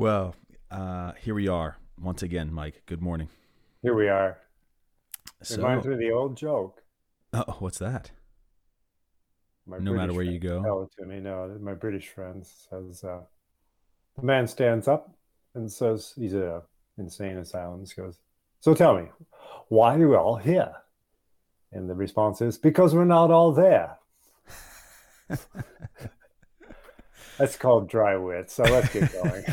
Well, uh, here we are once again, Mike. Good morning. Here we are. So, Reminds me of the old joke. oh, what's that? My No matter where you go. Tell it to me. No, my British friend says uh, the man stands up and says he's a insane asylum. He goes, "So tell me, why are we all here?" And the response is, "Because we're not all there." That's called dry wit. So let's get going.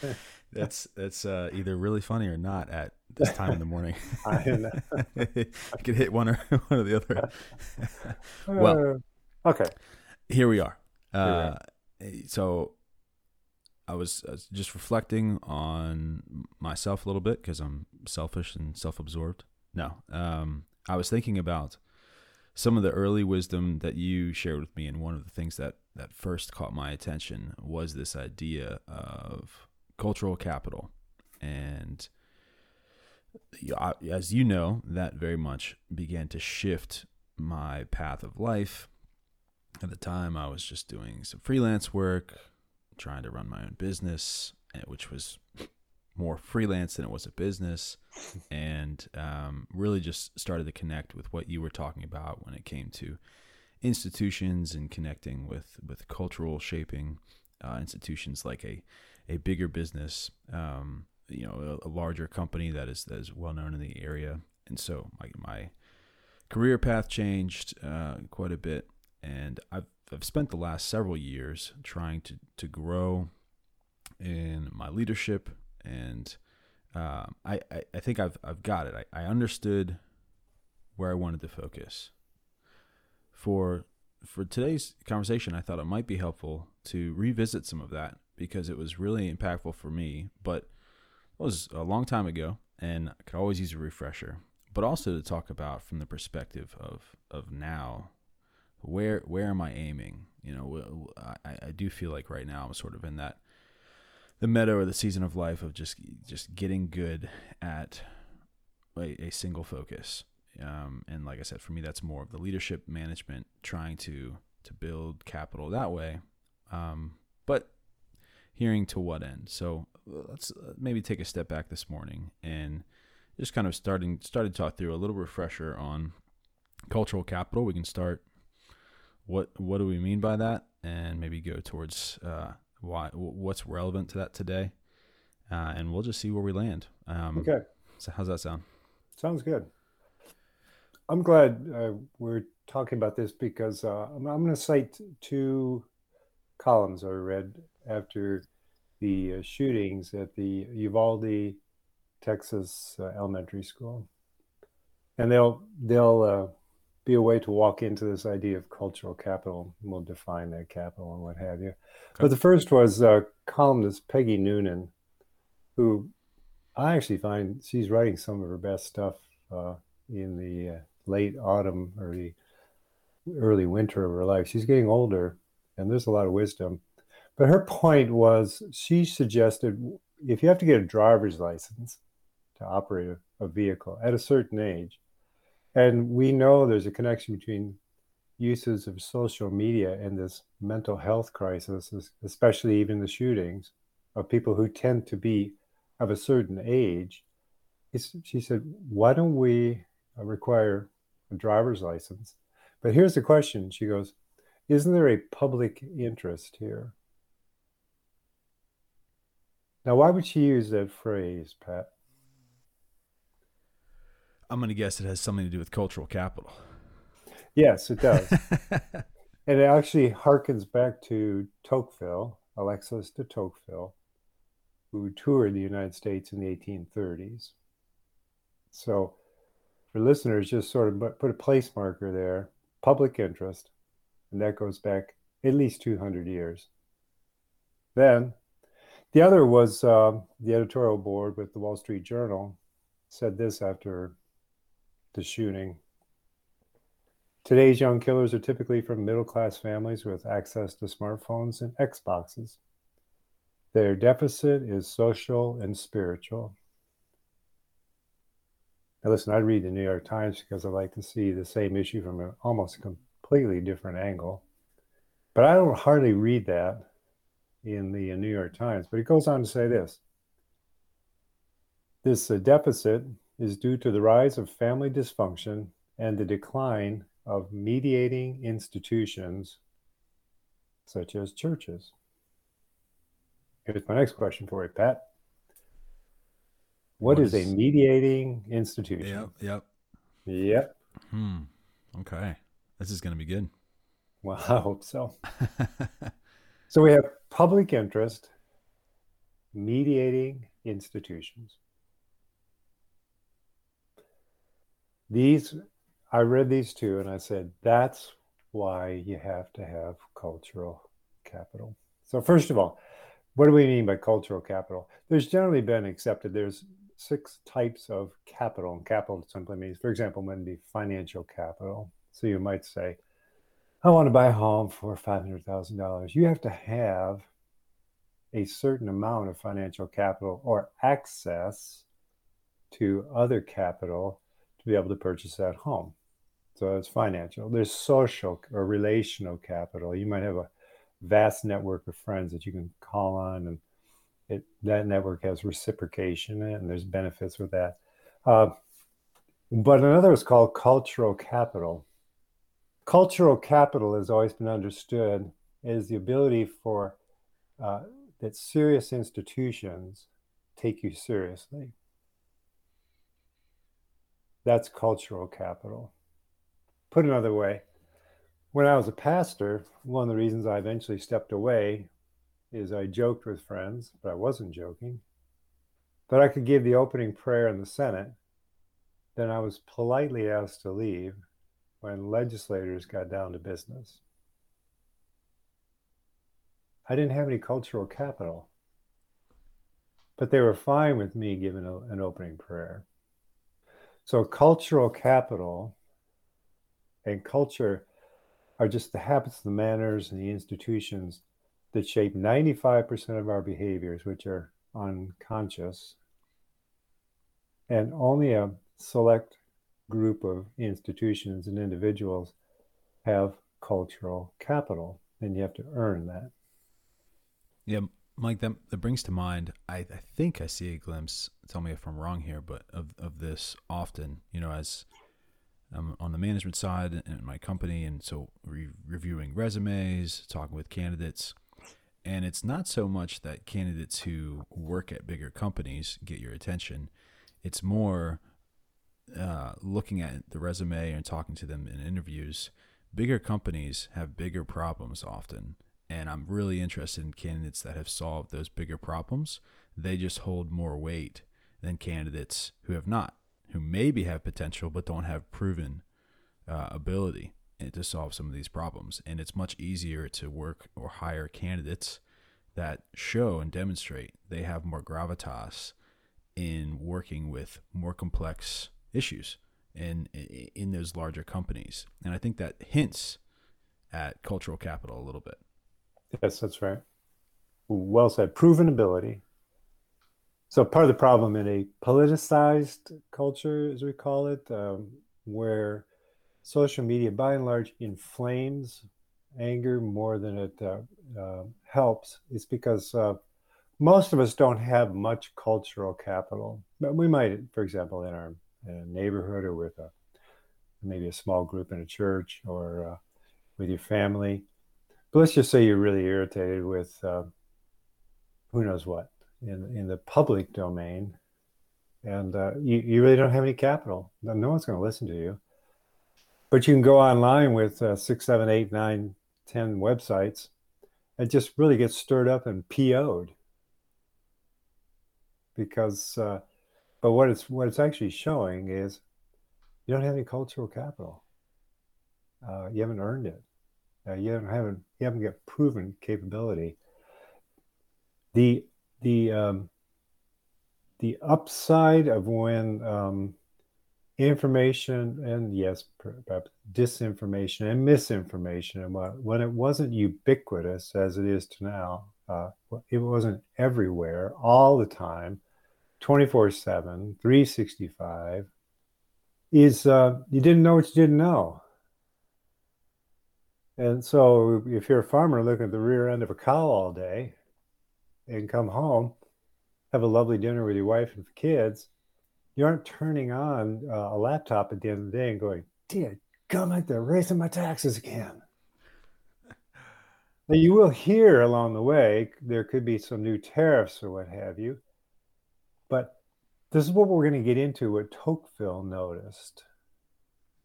That's that's uh, either really funny or not at this time in the morning. I know. I could hit one or one or the other. Well- Uh, okay. Here we are. we Uh, are. so I was, I was just reflecting on myself a little bit because I'm selfish and self-absorbed. No, um, I was thinking about some of the early wisdom that you shared with me, and one of the things that that first caught my attention was this idea of cultural capital, and as you know, that very much began to shift my path of life. At the time, I was just doing some freelance work, trying to run my own business, eh, which was more freelance than it was a business, and um, really just started to connect with what you were talking about when it came to institutions and connecting with with cultural shaping uh, institutions like a a bigger business, um, you know, a, a larger company that is that is well known in the area, and so my my career path changed uh, quite a bit, and I've I've spent the last several years trying to to grow in my leadership, and um, I, I I think I've I've got it. I, I understood where I wanted to focus. For for today's conversation, I thought it might be helpful to revisit some of that because it was really impactful for me, but it was a long time ago, and I could always use a refresher. But also to talk about from the perspective of of now, where where am I aiming? You know, I, I do feel like right now I'm sort of in that the meadow or the season of life of just just getting good at a, a single focus. Um, and like I said, for me, that's more of the leadership management, trying to to build capital that way. Um, but hearing to what end? So uh, let's uh, maybe take a step back this morning and just kind of starting started to talk through a little refresher on cultural capital. We can start. What what do we mean by that, and maybe go towards uh, why what's relevant to that today, uh, and we'll just see where we land. Um, Okay. So how's that sound? Sounds good. I'm glad uh, we're talking about this because uh, I'm, I'm going to cite two columns I read after the uh, shootings at the Uvalde, Texas uh, elementary school, and they'll they'll uh, be a way to walk into this idea of cultural capital. We'll define that capital and what have you. But the first was uh, columnist Peggy Noonan, who I actually find she's writing some of her best stuff uh, in the uh, late autumn, or the early winter of her life. She's getting older, and there's a lot of wisdom. But her point was she suggested if you have to get a driver's license to operate a, a vehicle at a certain age, and we know there's a connection between uses of social media and this mental health crisis, especially even the shootings of people who tend to be of a certain age. She said, why don't we uh, require a driver's license? But here's the question. She goes, isn't there a public interest here? Now, why would she use that phrase, Pat? I'm going to guess it has something to do with cultural capital. Yes, it does. and it actually harkens back to Tocqueville, Alexis de Tocqueville, who toured the United States in the 1830s. So, for listeners, just sort of put a place marker there public interest, and that goes back at least 200 years. Then the other was uh, the editorial board with the Wall Street Journal said this after the shooting. Today's young killers are typically from middle class families with access to smartphones and Xboxes. Their deficit is social and spiritual. Now, listen, I read the New York Times because I like to see the same issue from an almost completely different angle. But I don't hardly read that in the New York Times. But it goes on to say this this uh, deficit is due to the rise of family dysfunction and the decline of mediating institutions such as churches. Here's my next question for you, Pat. what, what is, is, a mediating institution? Yep. Yep. Yep. Hmm. Okay. This is going to be good. Well, I hope so. so we have public interest mediating institutions. These, I read these two and I said, that's why you have to have cultural capital. So, first of all, what do we mean by cultural capital? There's generally been accepted, there's six types of capital, and capital simply means, for example, might be financial capital. So you might say, I want to buy a home for $500,000. You have to have a certain amount of financial capital or access to other capital to be able to purchase that home. So it's financial. There's social or relational capital. You might have a vast network of friends that you can call on, and it, that network has reciprocation and there's benefits with that. Uh, but another is called cultural capital cultural capital has always been understood as the ability for uh, that serious institutions take you seriously. That's cultural capital. Put another way, when I was a pastor, one of the reasons I eventually stepped away is I joked with friends, but I wasn't joking. But I could give the opening prayer in the Senate. Then I was politely asked to leave when legislators got down to business. I didn't have any cultural capital, but they were fine with me giving a, an opening prayer. So, cultural capital and culture are just the habits, the manners, and the institutions that shape 95% of our behaviors, which are unconscious. And only a select group of institutions and individuals have cultural capital, and you have to earn that. Yeah, Mike, that, that brings to mind, I, I think I see a glimpse, tell me if I'm wrong here, but of, of this often, you know, as I'm on the management side in my company, and so re- reviewing resumes, talking with candidates. And it's not so much that candidates who work at bigger companies get your attention. It's more uh, looking at the resume and talking to them in interviews, bigger companies have bigger problems often. And I'm really interested in candidates that have solved those bigger problems. They just hold more weight than candidates who have not, who maybe have potential but don't have proven uh, ability to solve some of these problems. And it's much easier to work or hire candidates that show and demonstrate they have more gravitas in working with more complex issues in in those larger companies, and I think that hints at cultural capital a little bit. Yes, that's right. Well said. Proven ability. So part of the problem in a politicized culture, as we call it, um, where social media, by and large, inflames anger more than it uh, uh, helps, is because uh, most of us don't have much cultural capital. But we might, for example, in our in a neighborhood or with a maybe a small group in a church or uh, with your family. But let's just say you're really irritated with uh, who knows what in in the public domain, and uh, you you really don't have any capital. No one's going to listen to you. But you can go online with uh, six, seven, eight, nine, ten websites, and just really get stirred up and PO'd because uh, but what it's what it's actually showing is you don't have any cultural capital. Uh, you haven't earned it. Uh, you haven't you haven't got proven capability. The the um, the upside of when um, information and yes, perhaps disinformation and misinformation, and when it wasn't ubiquitous as it is to now, uh, it wasn't everywhere all the time, 24 7, 365, is uh, you didn't know what you didn't know. And so if you're a farmer looking at the rear end of a cow all day and come home, have a lovely dinner with your wife and kids, you aren't turning on uh, a laptop at the end of the day and going, dear government, they're raising my taxes again. now, you will hear along the way, there could be some new tariffs or what have you. But this is what we're going to get into what Tocqueville noticed.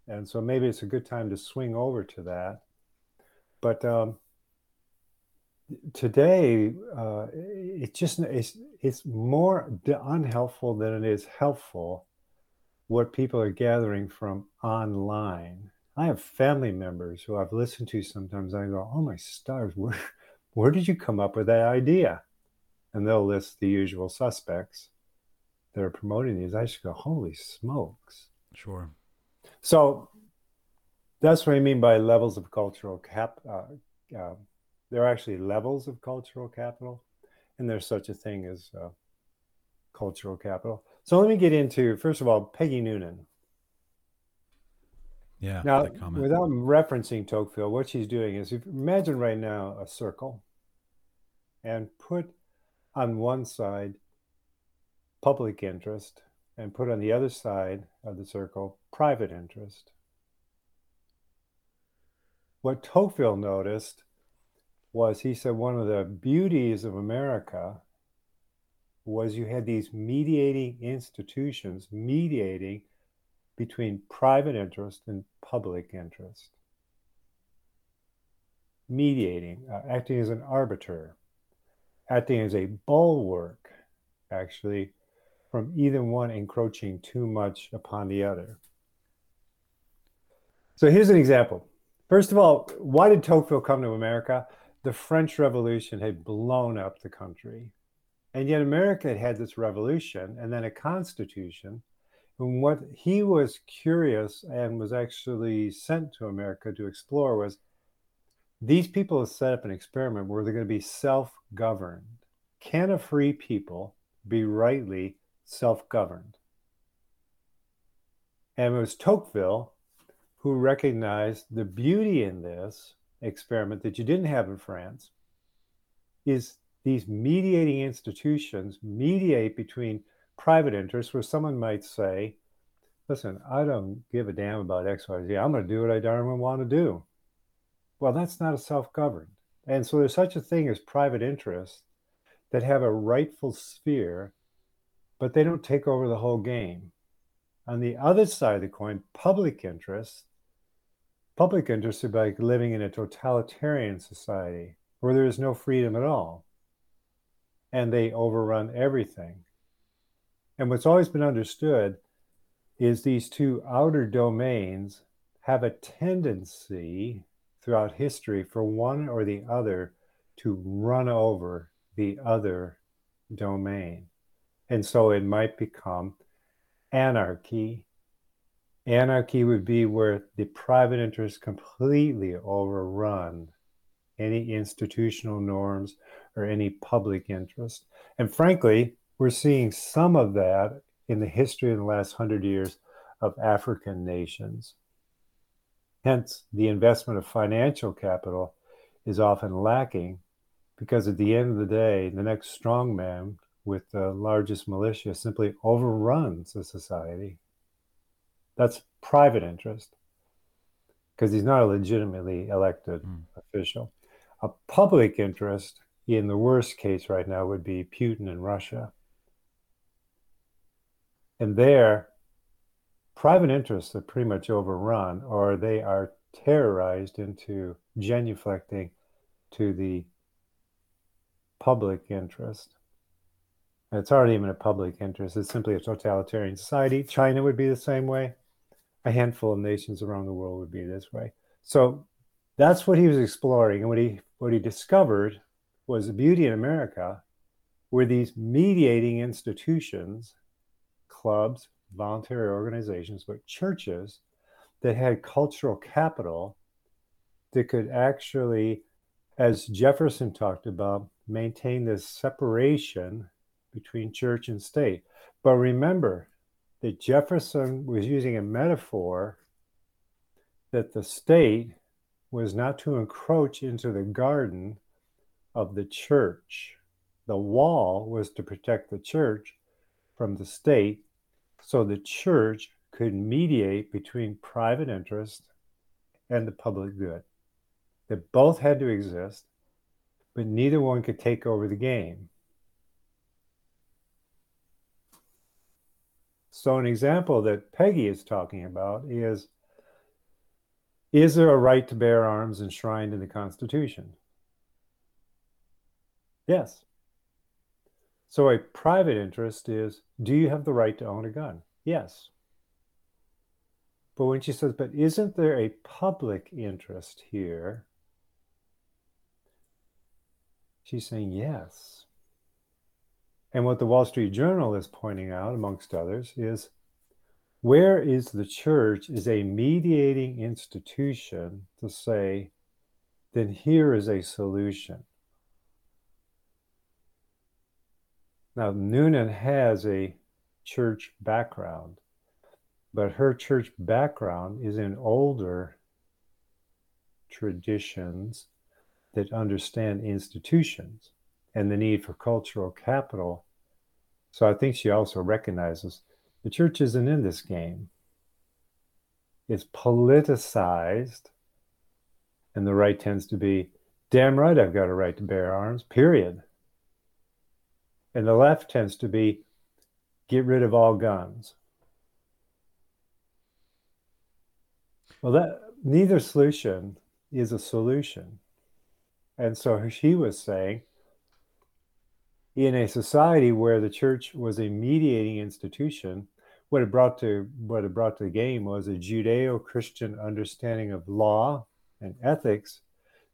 And so maybe it's a good time to swing over to that. But um, today, uh, it's just it's, it's more unhelpful than it is helpful what people are gathering from online. I have family members who I've listened to sometimes. I go, "Oh my stars, where where did you come up with that idea?" And they'll list the usual suspects that are promoting these. I just go, "Holy smokes!" Sure. So that's what I mean by levels of cultural cap. Uh, uh, there are actually levels of cultural capital, and there's such a thing as uh, cultural capital. So let me get into first of all Peggy Noonan. Yeah. Now, without referencing Tocqueville, what she's doing is imagine right now a circle, and put on one side public interest, and put on the other side of the circle private interest what Tocqueville noticed was he said one of the beauties of America was you had these mediating institutions mediating between private interest and public interest. Mediating, uh, acting as an arbiter, acting as a bulwark, actually, from either one encroaching too much upon the other. So here's an example. First of all, why did Tocqueville come to America? The French Revolution had blown up the country. And yet America had had this revolution and then a constitution. And what he was curious and was actually sent to America to explore was these people have set up an experiment where they're going to be self governed. Can a free people be rightly self governed? And it was Tocqueville who recognized the beauty in this experiment that you didn't have in France is these mediating institutions mediate between private interests where someone might say, listen, I don't give a damn about XYZ. I'm going to do what I darn well want to do. Well, that's not a self governed. And so there's such a thing as private interests that have a rightful sphere, but they don't take over the whole game. On the other side of the coin, public interests Public interest is like living in a totalitarian society where there is no freedom at all. And they overrun everything. And what's always been understood is these two outer domains have a tendency throughout history for one or the other to run over the other domain. And so it might become anarchy Anarchy would be where the private interests completely overrun any institutional norms or any public interest. And frankly, we're seeing some of that in the history of the last hundred years of African nations. Hence, the investment of financial capital is often lacking because at the end of the day, the next strong man with the largest militia simply overruns a society. That's private interest because he's not a legitimately elected mm. official. A public interest, in the worst case right now, would be Putin in Russia. And there, private interests are pretty much overrun, or they are terrorized into genuflecting to the public interest. And it's hardly even a public interest, it's simply a totalitarian society. China would be the same way a handful of nations around the world would be this way. So That's what he was exploring. And what he, what he discovered was the beauty in America were these mediating institutions, clubs, voluntary organizations, but churches that had cultural capital that could actually, as Jefferson talked about, maintain this separation between church and state. But remember that Jefferson was using a metaphor that the state was not to encroach into the garden of the church. The wall was to protect the church from the state so the church could mediate between private interest and the public good. That both had to exist, but neither one could take over the game. So, an example that Peggy is talking about is Is there a right to bear arms enshrined in the Constitution? Yes. So, a private interest is Do you have the right to own a gun? Yes. But when she says, But isn't there a public interest here? She's saying yes. And what the Wall Street Journal is pointing out, amongst others, is where is the church is a mediating institution to say, then here is a solution. Now, Noonan has a church background, but her church background is in older traditions that understand institutions and the need for cultural capital. So I think she also recognizes the church isn't in this game. It's politicized, and the right tends to be damn right, I've got a right to bear arms, period. And the left tends to be get rid of all guns. Well, that neither solution is a solution. And so she was saying, in a society where the church was a mediating institution, what it brought to what it brought to the game was a Judeo-Christian understanding of law and ethics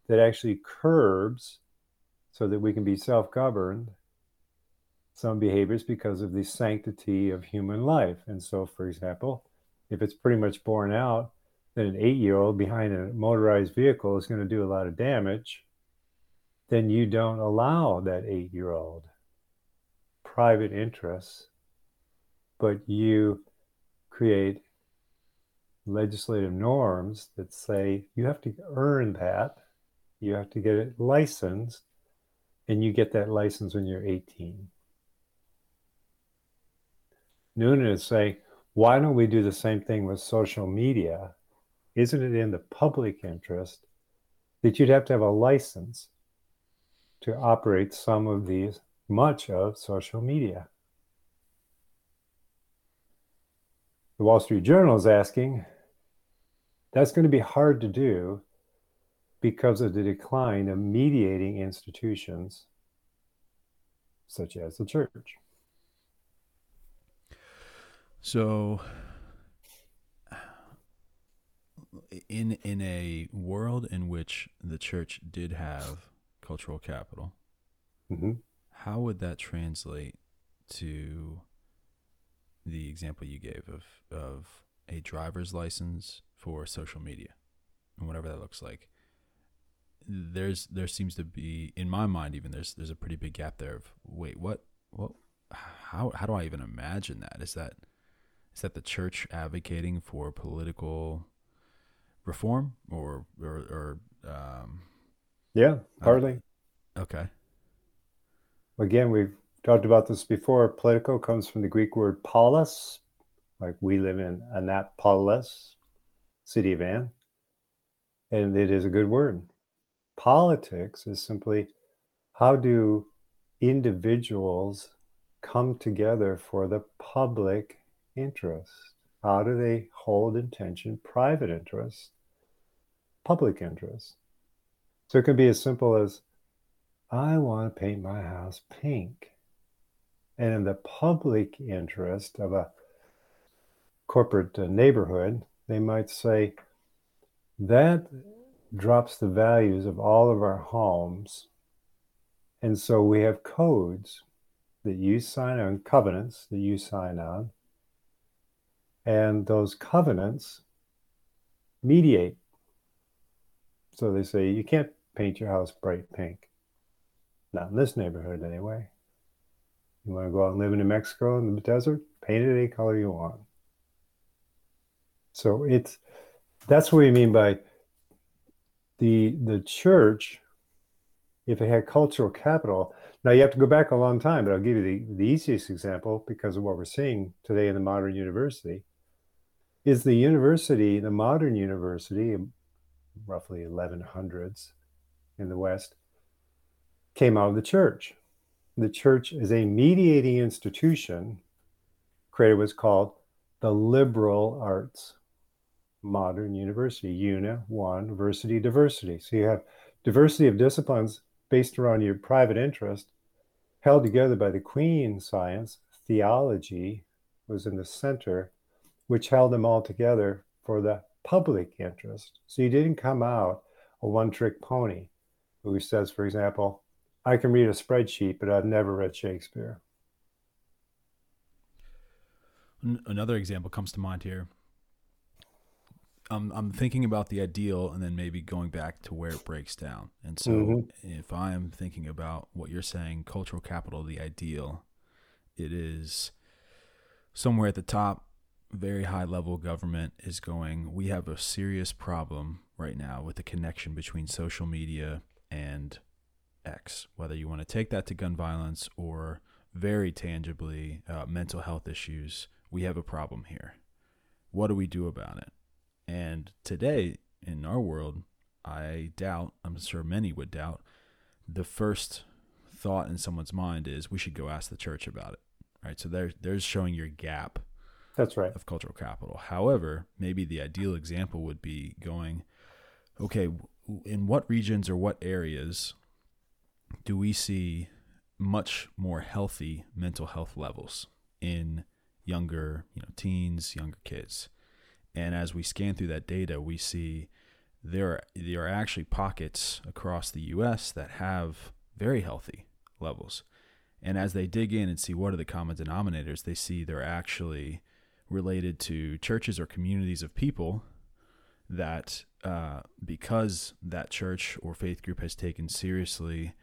that actually curbs so that we can be self-governed some behaviors because of the sanctity of human life. And so, for example, if it's pretty much borne out that an eight year old behind a motorized vehicle is going to do a lot of damage, then you don't allow that eight year old private interests, but you create legislative norms that say you have to earn that, you have to get it licensed, and you get that license when you're 18. Noonan is saying, why don't we do the same thing with social media? Isn't it in the public interest that you'd have to have a license to operate some of these, much of social media? The Wall Street Journal is asking, that's going to be hard to do because of the decline of mediating institutions such as the church. So in in a world in which the church did have cultural capital, mm-hmm. How would that translate to the example you gave of of a driver's license for social media and whatever that looks like? There's there seems to be in my mind even there's there's a pretty big gap there of wait what what how how do I even imagine that? Is that is that the church advocating for political reform or or, or um, yeah, partly. Uh, okay. Again, we've talked about this before. Political comes from the Greek word polis, like we live in Annapolis, city of Ann, and it is a good word. Politics is simply how do individuals come together for the public interest? How do they hold in tension private interest, public interest? So it can be as simple as I want to paint my house pink. And in the public interest of a corporate uh, neighborhood, they might say that drops the values of all of our homes. And so we have codes that you sign on, covenants that you sign on. And those covenants mediate. So they say you can't paint your house bright pink. Not in this neighborhood, anyway. You want to go out and live in New Mexico in the desert? Paint it any color you want. So it's that's what we mean by the the church. If it had cultural capital, now you have to go back a long time, but I'll give you the, the easiest example because of what we're seeing today in the modern university. Is the university, the modern university, roughly 1100s in the West, came out of the church. The church is a mediating institution, created what's called the liberal arts modern university, UNA, one, diversity, diversity. So you have diversity of disciplines based around your private interest, held together by the queen science, theology was in the center, which held them all together for the public interest. So you didn't come out a one trick pony who says, for example, I can read a spreadsheet, but I've never read Shakespeare. Another example comes to mind here I'm I'm thinking about the ideal and then maybe going back to where it breaks down. And so mm-hmm. if I am thinking about what you're saying, cultural capital, the ideal, it is somewhere at the top, very high level government is going, we have a serious problem right now with the connection between social media and X, whether you want to take that to gun violence or very tangibly uh, mental health issues. We have a problem here. What do we do about it? And today in our world, I doubt, I'm sure many would doubt, the first thought in someone's mind is we should go ask the church about it. Right. So there, there's showing your gap. That's right. Of cultural capital. However, maybe the ideal example would be going, okay, in what regions or what areas do we see much more healthy mental health levels in younger, you know, teens, younger kids? And as we scan through that data, we see there are, there are actually pockets across the US that have very healthy levels. And as they dig in and see what are the common denominators, they see they're actually related to churches or communities of people that, uh, because that church or faith group has taken seriously,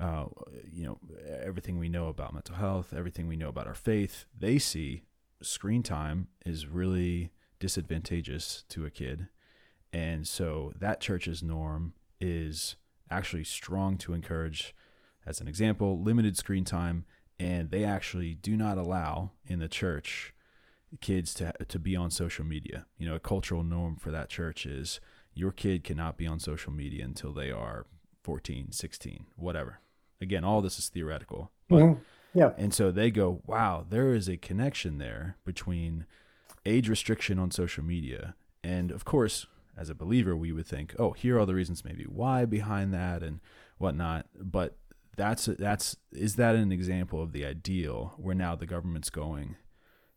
uh, you know, everything we know about mental health, everything we know about our faith, they see screen time is really disadvantageous to a kid. And so that church's norm is actually strong to encourage, as an example, limited screen time. And they actually do not allow in the church kids to, to be on social media. You know, a cultural norm for that church is your kid cannot be on social media until they are 14, 16, whatever. Again, all this is theoretical. But, mm-hmm. Yeah. And so they go, wow, there is a connection there between age restriction on social media. And of course, as a believer, we would think, oh, here are the reasons maybe why behind that and whatnot. But that's that's is that an example of the ideal where now the government's going,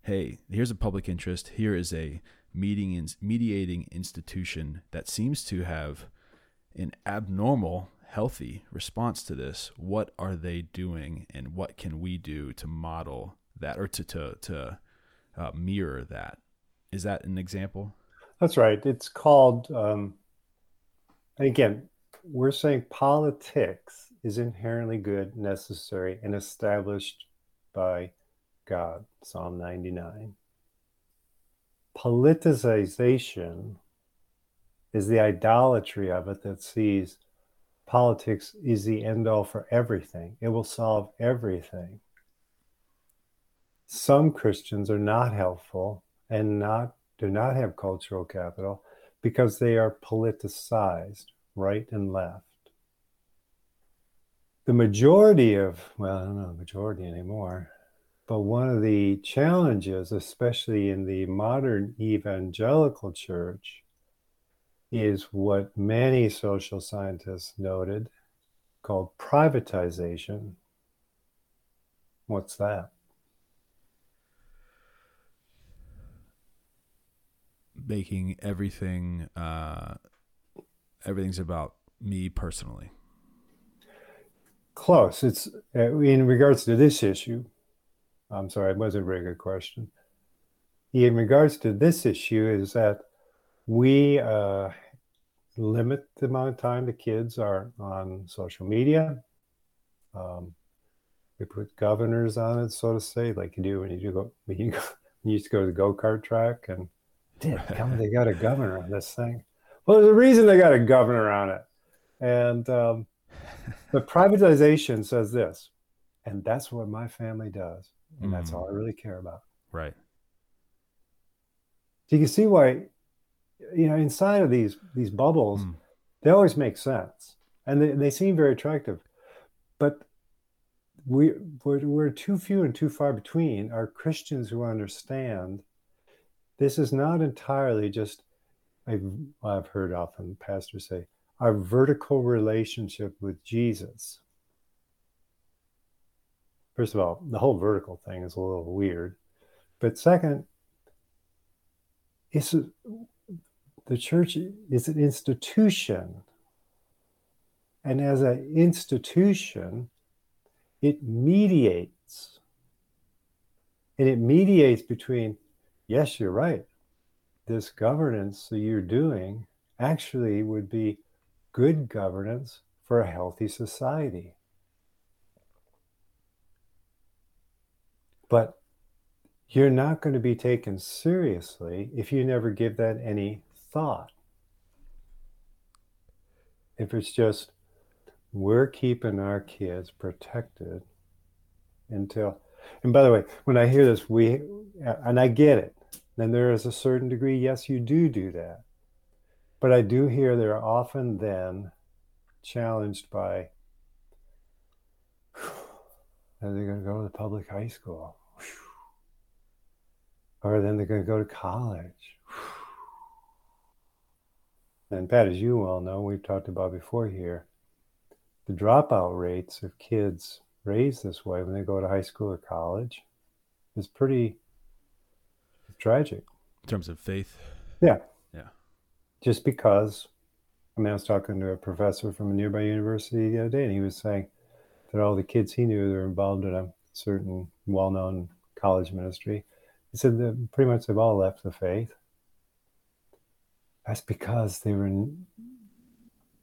hey, here's a public interest. Here is a meeting in, mediating institution that seems to have an abnormal healthy response to this what are they doing and what can we do to model that or to to to uh, mirror that. Is that an example? That's right. It's called, um, again, we're saying politics is inherently good, necessary, and established by God, Psalm 99. Politicization is the idolatry of it that sees politics is the end all for everything. It will solve everything some Christians are not helpful and not do not have cultural capital because they are politicized right and left. The majority of, well, I don't know majority anymore, but one of the challenges, especially in the modern evangelical church, is what many social scientists noted called privatization. What's that? making everything uh, everything's about me personally. Close. It's uh, in regards to this issue. I'm sorry, it wasn't a very good question. In regards to this issue, is that we uh, limit the amount of time the kids are on social media. Um, we put governors on it, so to say, like you do when you do go when you, go, you used to go to the go kart track, and did they got a governor on this thing? Well, there's a reason they got a governor on it, and um, the privatization says this, and that's what my family does, and mm. that's all I really care about. Right. So you can see why, you know, inside of these these bubbles, mm. they always make sense, and they, they seem very attractive, but we we're, we're too few and too far between are Christians who understand this is not entirely just I've, I've heard often pastors say our vertical relationship with Jesus. First of all, the whole vertical thing is a little weird. But second, it's the church is an institution. And as an institution, it mediates. And it mediates between, yes, you're right. This governance that you're doing actually would be good governance for a healthy society. But you're not going to be taken seriously if you never give that any thought. If it's just, we're keeping our kids protected until and by the way when i hear this we and i get it and there is a certain degree yes you do do that. But i do hear they're often then challenged by are they going to go to the public high school. Or then they're going to go to college and pat as you well know we've talked about before here the dropout rates of kids raised this way when they go to high school or college is pretty tragic. In terms of faith? Yeah. Yeah. Just because, I mean, I was talking to a professor from a nearby university the other day, and he was saying that all the kids he knew that were involved in a certain well known college ministry, he said that pretty much they've all left the faith. That's because they were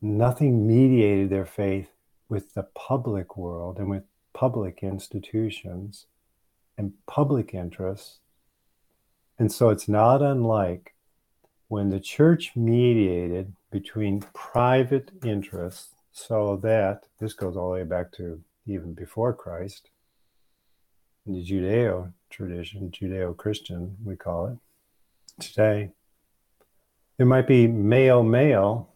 nothing mediated their faith with the public world and with public institutions and public interests. And so it's not unlike when the church mediated between private interests, so that this goes all the way back to even before Christ, in the Judeo tradition, Judeo Christian, we call it today. There might be male male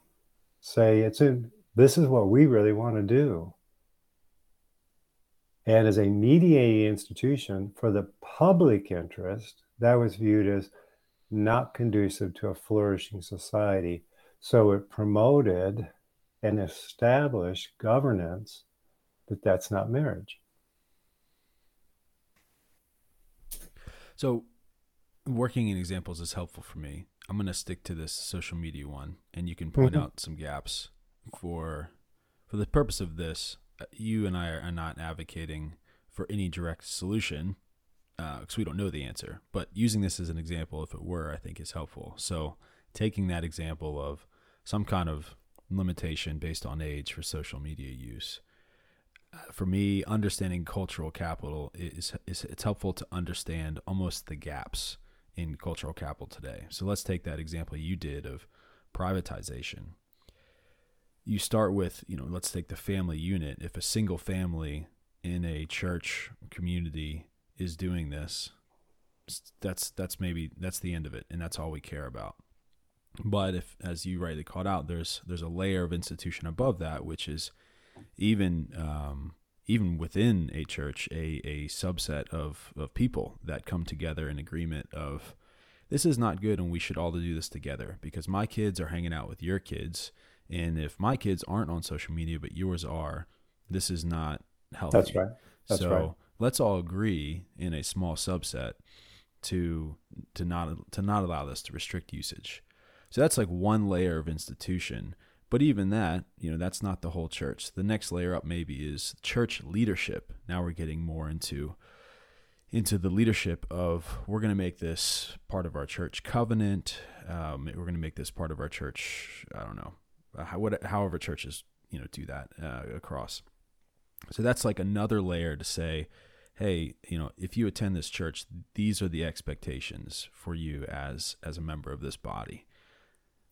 say it's in this is what we really want to do. And as a mediating institution for the public interest, that was viewed as not conducive to a flourishing society. So it promoted and established governance that that's not marriage. So, working in examples is helpful for me. I'm going to stick to this social media one, and you can point mm-hmm. out some gaps for for the purpose of this. Uh, you and I are, not advocating for any direct solution because uh, we don't know the answer. But using this as an example, if it were, I think is helpful. So taking that example of some kind of limitation based on age for social media use. Uh, for me, understanding cultural capital is, is it's helpful to understand almost the gaps in cultural capital today. So let's take that example you did of privatization you start with, you know, let's take the family unit. If a single family in a church community is doing this, that's that's maybe that's the end of it, and that's all we care about. But if, as you rightly called out, there's there's a layer of institution above that, which is even um, even within a church, a, a subset of, of people that come together in agreement of this is not good and we should all do this together because my kids are hanging out with your kids and if my kids aren't on social media, but yours are, this is not healthy. That's right. That's so right. let's all agree in a small subset to to not to not allow this to restrict usage. So that's like one layer of institution. But even that, you know, that's not the whole church. The next layer up maybe is church leadership. Now we're getting more into into the leadership of we're going to make this part of our church covenant. Um, we're going to make this part of our church. I don't know, uh, how, what, however churches you know do that uh, across. So that's like another layer to say, hey, you know, if you attend this church, these are the expectations for you as as a member of this body.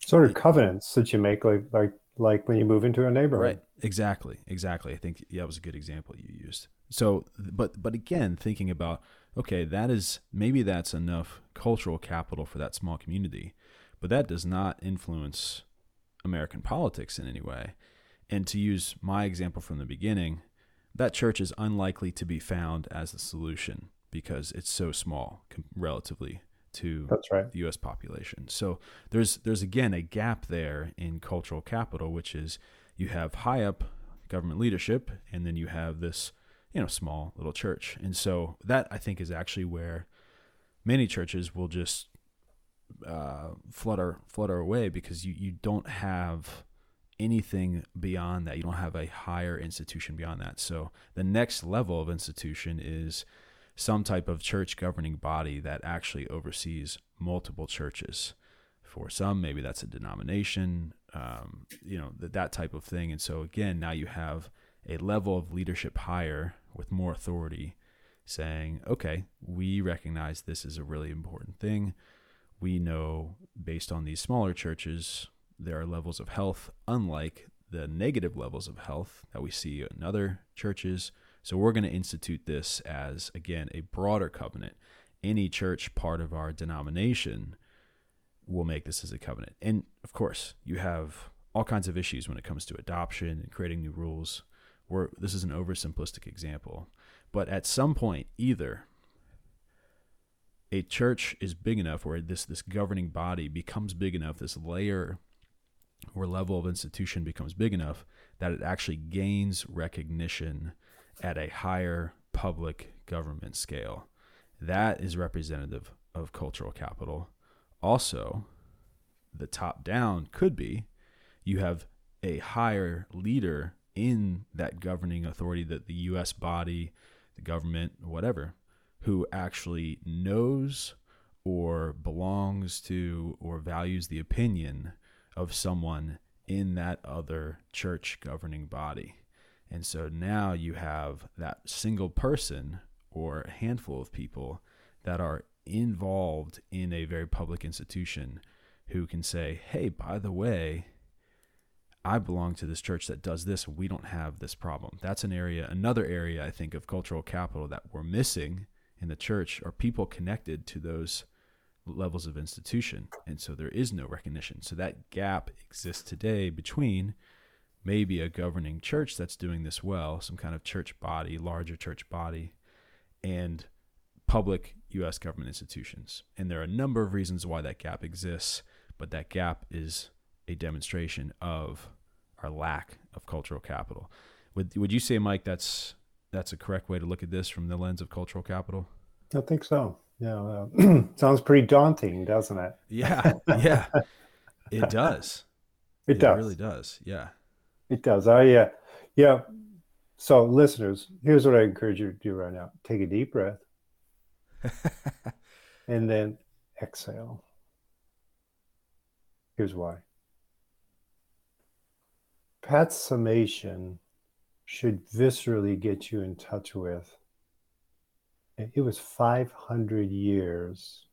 Sort of covenants that you make, like like like when you move into a neighborhood. Right. Exactly. Exactly. I think yeah, that was a good example you used. So, but but again, thinking about okay, that is maybe that's enough cultural capital for that small community, but that does not influence American politics in any way. And to use my example from the beginning, that church is unlikely to be found as the solution because it's so small relatively to That's right. the U.S. population. So there's there's again a gap there in cultural capital, which is you have high up government leadership, and then you have this you know small little church, and so that I think is actually where many churches will just uh, flutter flutter away because you you don't have anything beyond that. You don't have a higher institution beyond that. So the next level of institution is some type of church governing body that actually oversees multiple churches. For some, maybe that's a denomination, um, you know, that, that type of thing. And so, again, now you have a level of leadership higher with more authority saying, okay, we recognize this is a really important thing. We know based on these smaller churches, there are levels of health, unlike the negative levels of health that we see in other churches. So we're going to institute this as, again, a broader covenant. Any church part of our denomination will make this as a covenant. And of course, you have all kinds of issues when it comes to adoption and creating new rules. Where this is an oversimplistic example, but at some point, either a church is big enough where this this governing body becomes big enough, this layer or level of institution becomes big enough that it actually gains recognition at a higher public government scale. That is representative of cultural capital. Also, the top down could be you have a higher leader in that governing authority, that the US body, the government, whatever, who actually knows or belongs to or values the opinion of someone in that other church governing body. And so now you have that single person or a handful of people that are involved in a very public institution who can say, hey, by the way, I belong to this church that does this. We don't have this problem. That's an area, another area I think of cultural capital that we're missing in the church are people connected to those levels of institution. And so there is no recognition. So that gap exists today between maybe a governing church that's doing this well, some kind of church body, larger church body, and public U.S. government institutions. And there are a number of reasons why that gap exists, but that gap is a demonstration of our lack of cultural capital. Would would you say, Mike, that's that's a correct way to look at this from the lens of cultural capital? I think so. Yeah, uh, sounds pretty daunting, doesn't it? Yeah, yeah, it does. It, it does. really does. Yeah. It does. I yeah, yeah. So listeners, here's what I encourage you to do right now: take a deep breath, and then exhale. Here's why. Pat's summation should viscerally get you in touch with. It was 500 years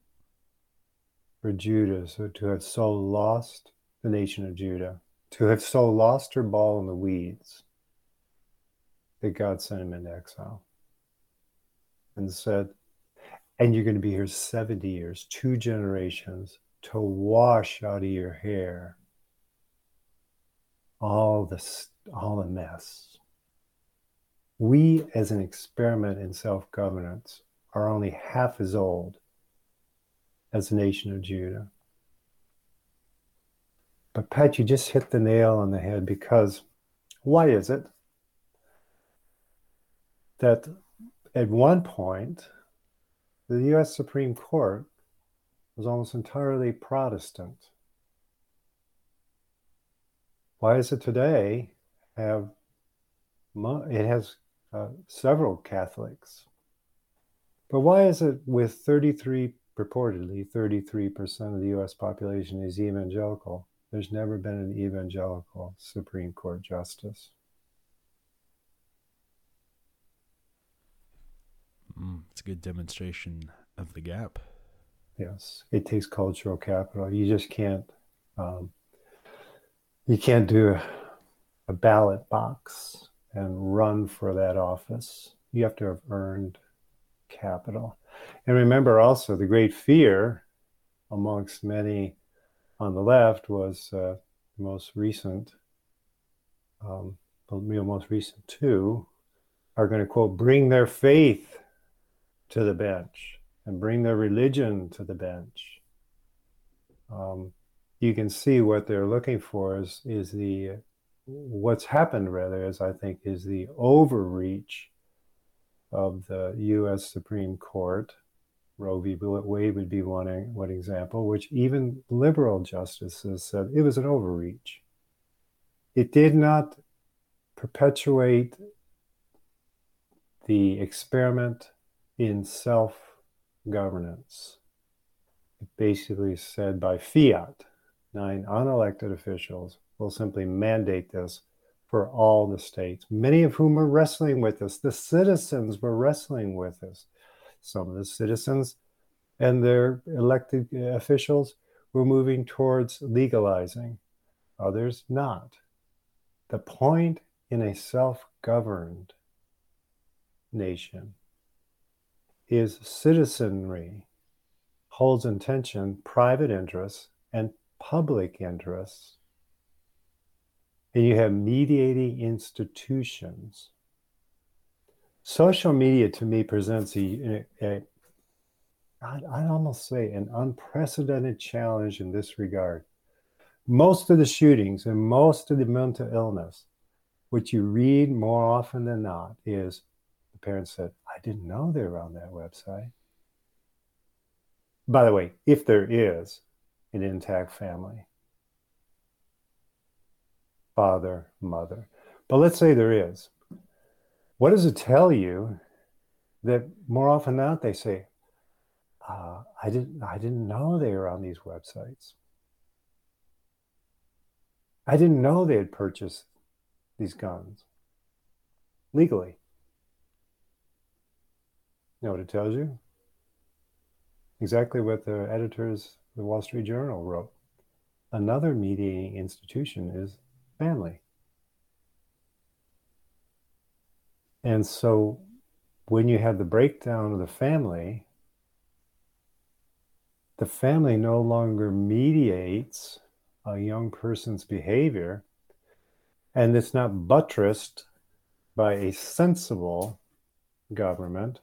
for Judah so to have so lost the nation of Judah to have so lost her ball in the weeds that God sent him into exile and said, and you're going to be here 70 years, two generations, to wash out of your hair all the, all the mess. We, as an experiment in self governance, are only half as old as the nation of Judah. But Pat, you just hit the nail on the head because why is it that at one point the US Supreme Court was almost entirely Protestant? why is it today have it has uh, several Catholics, but why is it with 33 purportedly 33% of the U.S. population is evangelical? There's never been an evangelical Supreme Court justice. Mm, it's a good demonstration of the gap. Yes, it takes cultural capital. You just can't. Um, you can't do a, a ballot box and run for that office. You have to have earned capital. And remember also the great fear amongst many on the left was uh, the most recent, um, the most recent two are going to quote, bring their faith to the bench and bring their religion to the bench. Um, you can see what they're looking for is, is the what's happened rather is I think is the overreach of the U.S. Supreme Court. Roe v. Wade would be one, one example, which even liberal justices said it was an overreach. It did not perpetuate the experiment in self governance. It basically said by fiat, nine unelected officials will simply mandate this for all the states, many of whom are wrestling with us. The citizens were wrestling with us. Some of the citizens and their elected officials were moving towards legalizing, others not. The point in a self governed nation is citizenry holds in tension private interests and public interests and you have mediating institutions. Social media to me presents a, a I'd, I'd almost say an unprecedented challenge in this regard. Most of the shootings and most of the mental illness, what you read more often than not is the parents said, I didn't know they were on that website. By the way, if there is an intact family, father, mother. But let's say there is. What does it tell you that more often than not they say, uh, I didn't I didn't know they were on these websites. I didn't know they had purchased these guns legally. You know what it tells you? Exactly what the editors of the Wall Street Journal wrote. Another mediating institution is family. And so when you have the breakdown of the family, the family no longer mediates a young person's behavior, and it's not buttressed by a sensible government,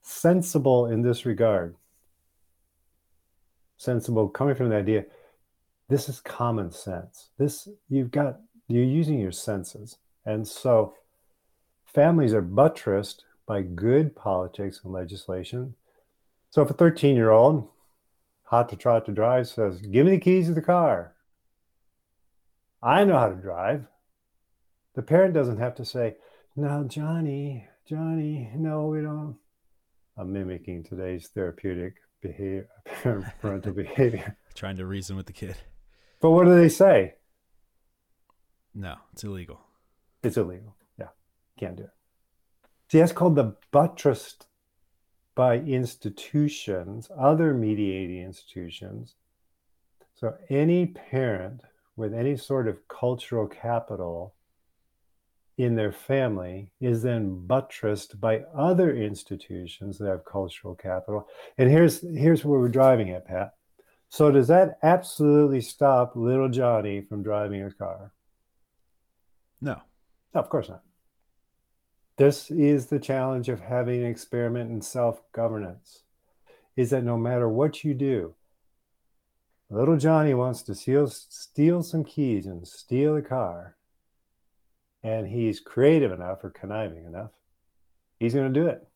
sensible in this regard. Sensible coming from the idea this is common sense. This you've got you're using your senses. And so families are buttressed by good politics and legislation. So if a 13 year old, hot to trot to drive, says, Give me the keys to the car, I know how to drive. The parent doesn't have to say, No, Johnny, Johnny, no, we don't. I'm mimicking today's therapeutic behavior, parental behavior. Trying to reason with the kid. But what do they say? No, it's illegal. It's illegal. Can't do it. See, that's called the buttressed by institutions, other mediating institutions. So any parent with any sort of cultural capital in their family is then buttressed by other institutions that have cultural capital. And here's here's where we're driving at, Pat. So does that absolutely stop little Johnny from driving a car? No. No, of course not. This is the challenge of having an experiment in self-governance. Is that no matter what you do, little Johnny wants to steal, steal some keys and steal a car, and he's creative enough or conniving enough, he's going to do it.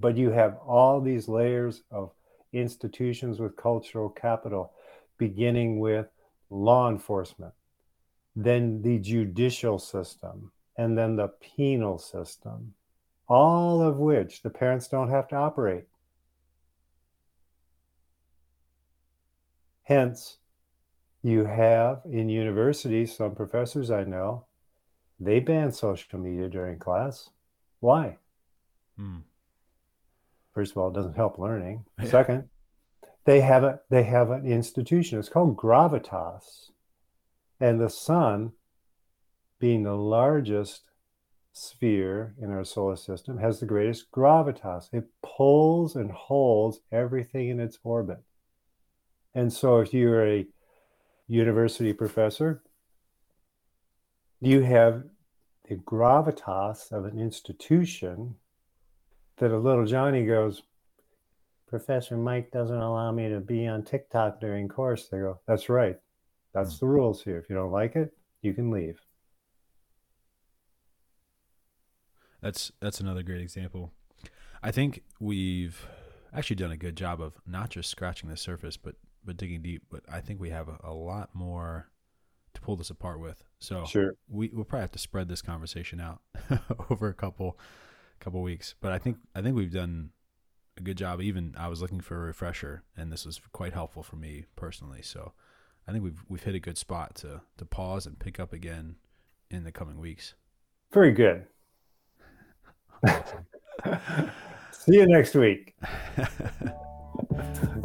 But you have all these layers of institutions with cultural capital, beginning with law enforcement, then the judicial system, and then the penal system, all of which the parents don't have to operate. Hence, you have in universities, some professors I know, they ban social media during class. Why? Hmm. First of all, it doesn't help learning. Yeah. Second, they have a they have an institution. It's called gravitas, and the sun, being the largest sphere in our solar system, has the greatest gravitas. It pulls and holds everything in its orbit. And so, if you're a university professor, you have the gravitas of an institution that a little Johnny goes, Professor Mike doesn't allow me to be on TikTok during course. They go, That's right. That's hmm. the rules here. If you don't like it, you can leave. That's that's another great example. I think we've actually done a good job of not just scratching the surface, but but digging deep. But I think we have a, a lot more to pull this apart with. So sure, we we'll probably have to spread this conversation out over a couple couple weeks. But I think I think we've done a good job. Even I was looking for a refresher, and this was quite helpful for me personally. So I think we've we've hit a good spot to to pause and pick up again in the coming weeks. Very good. See you next week.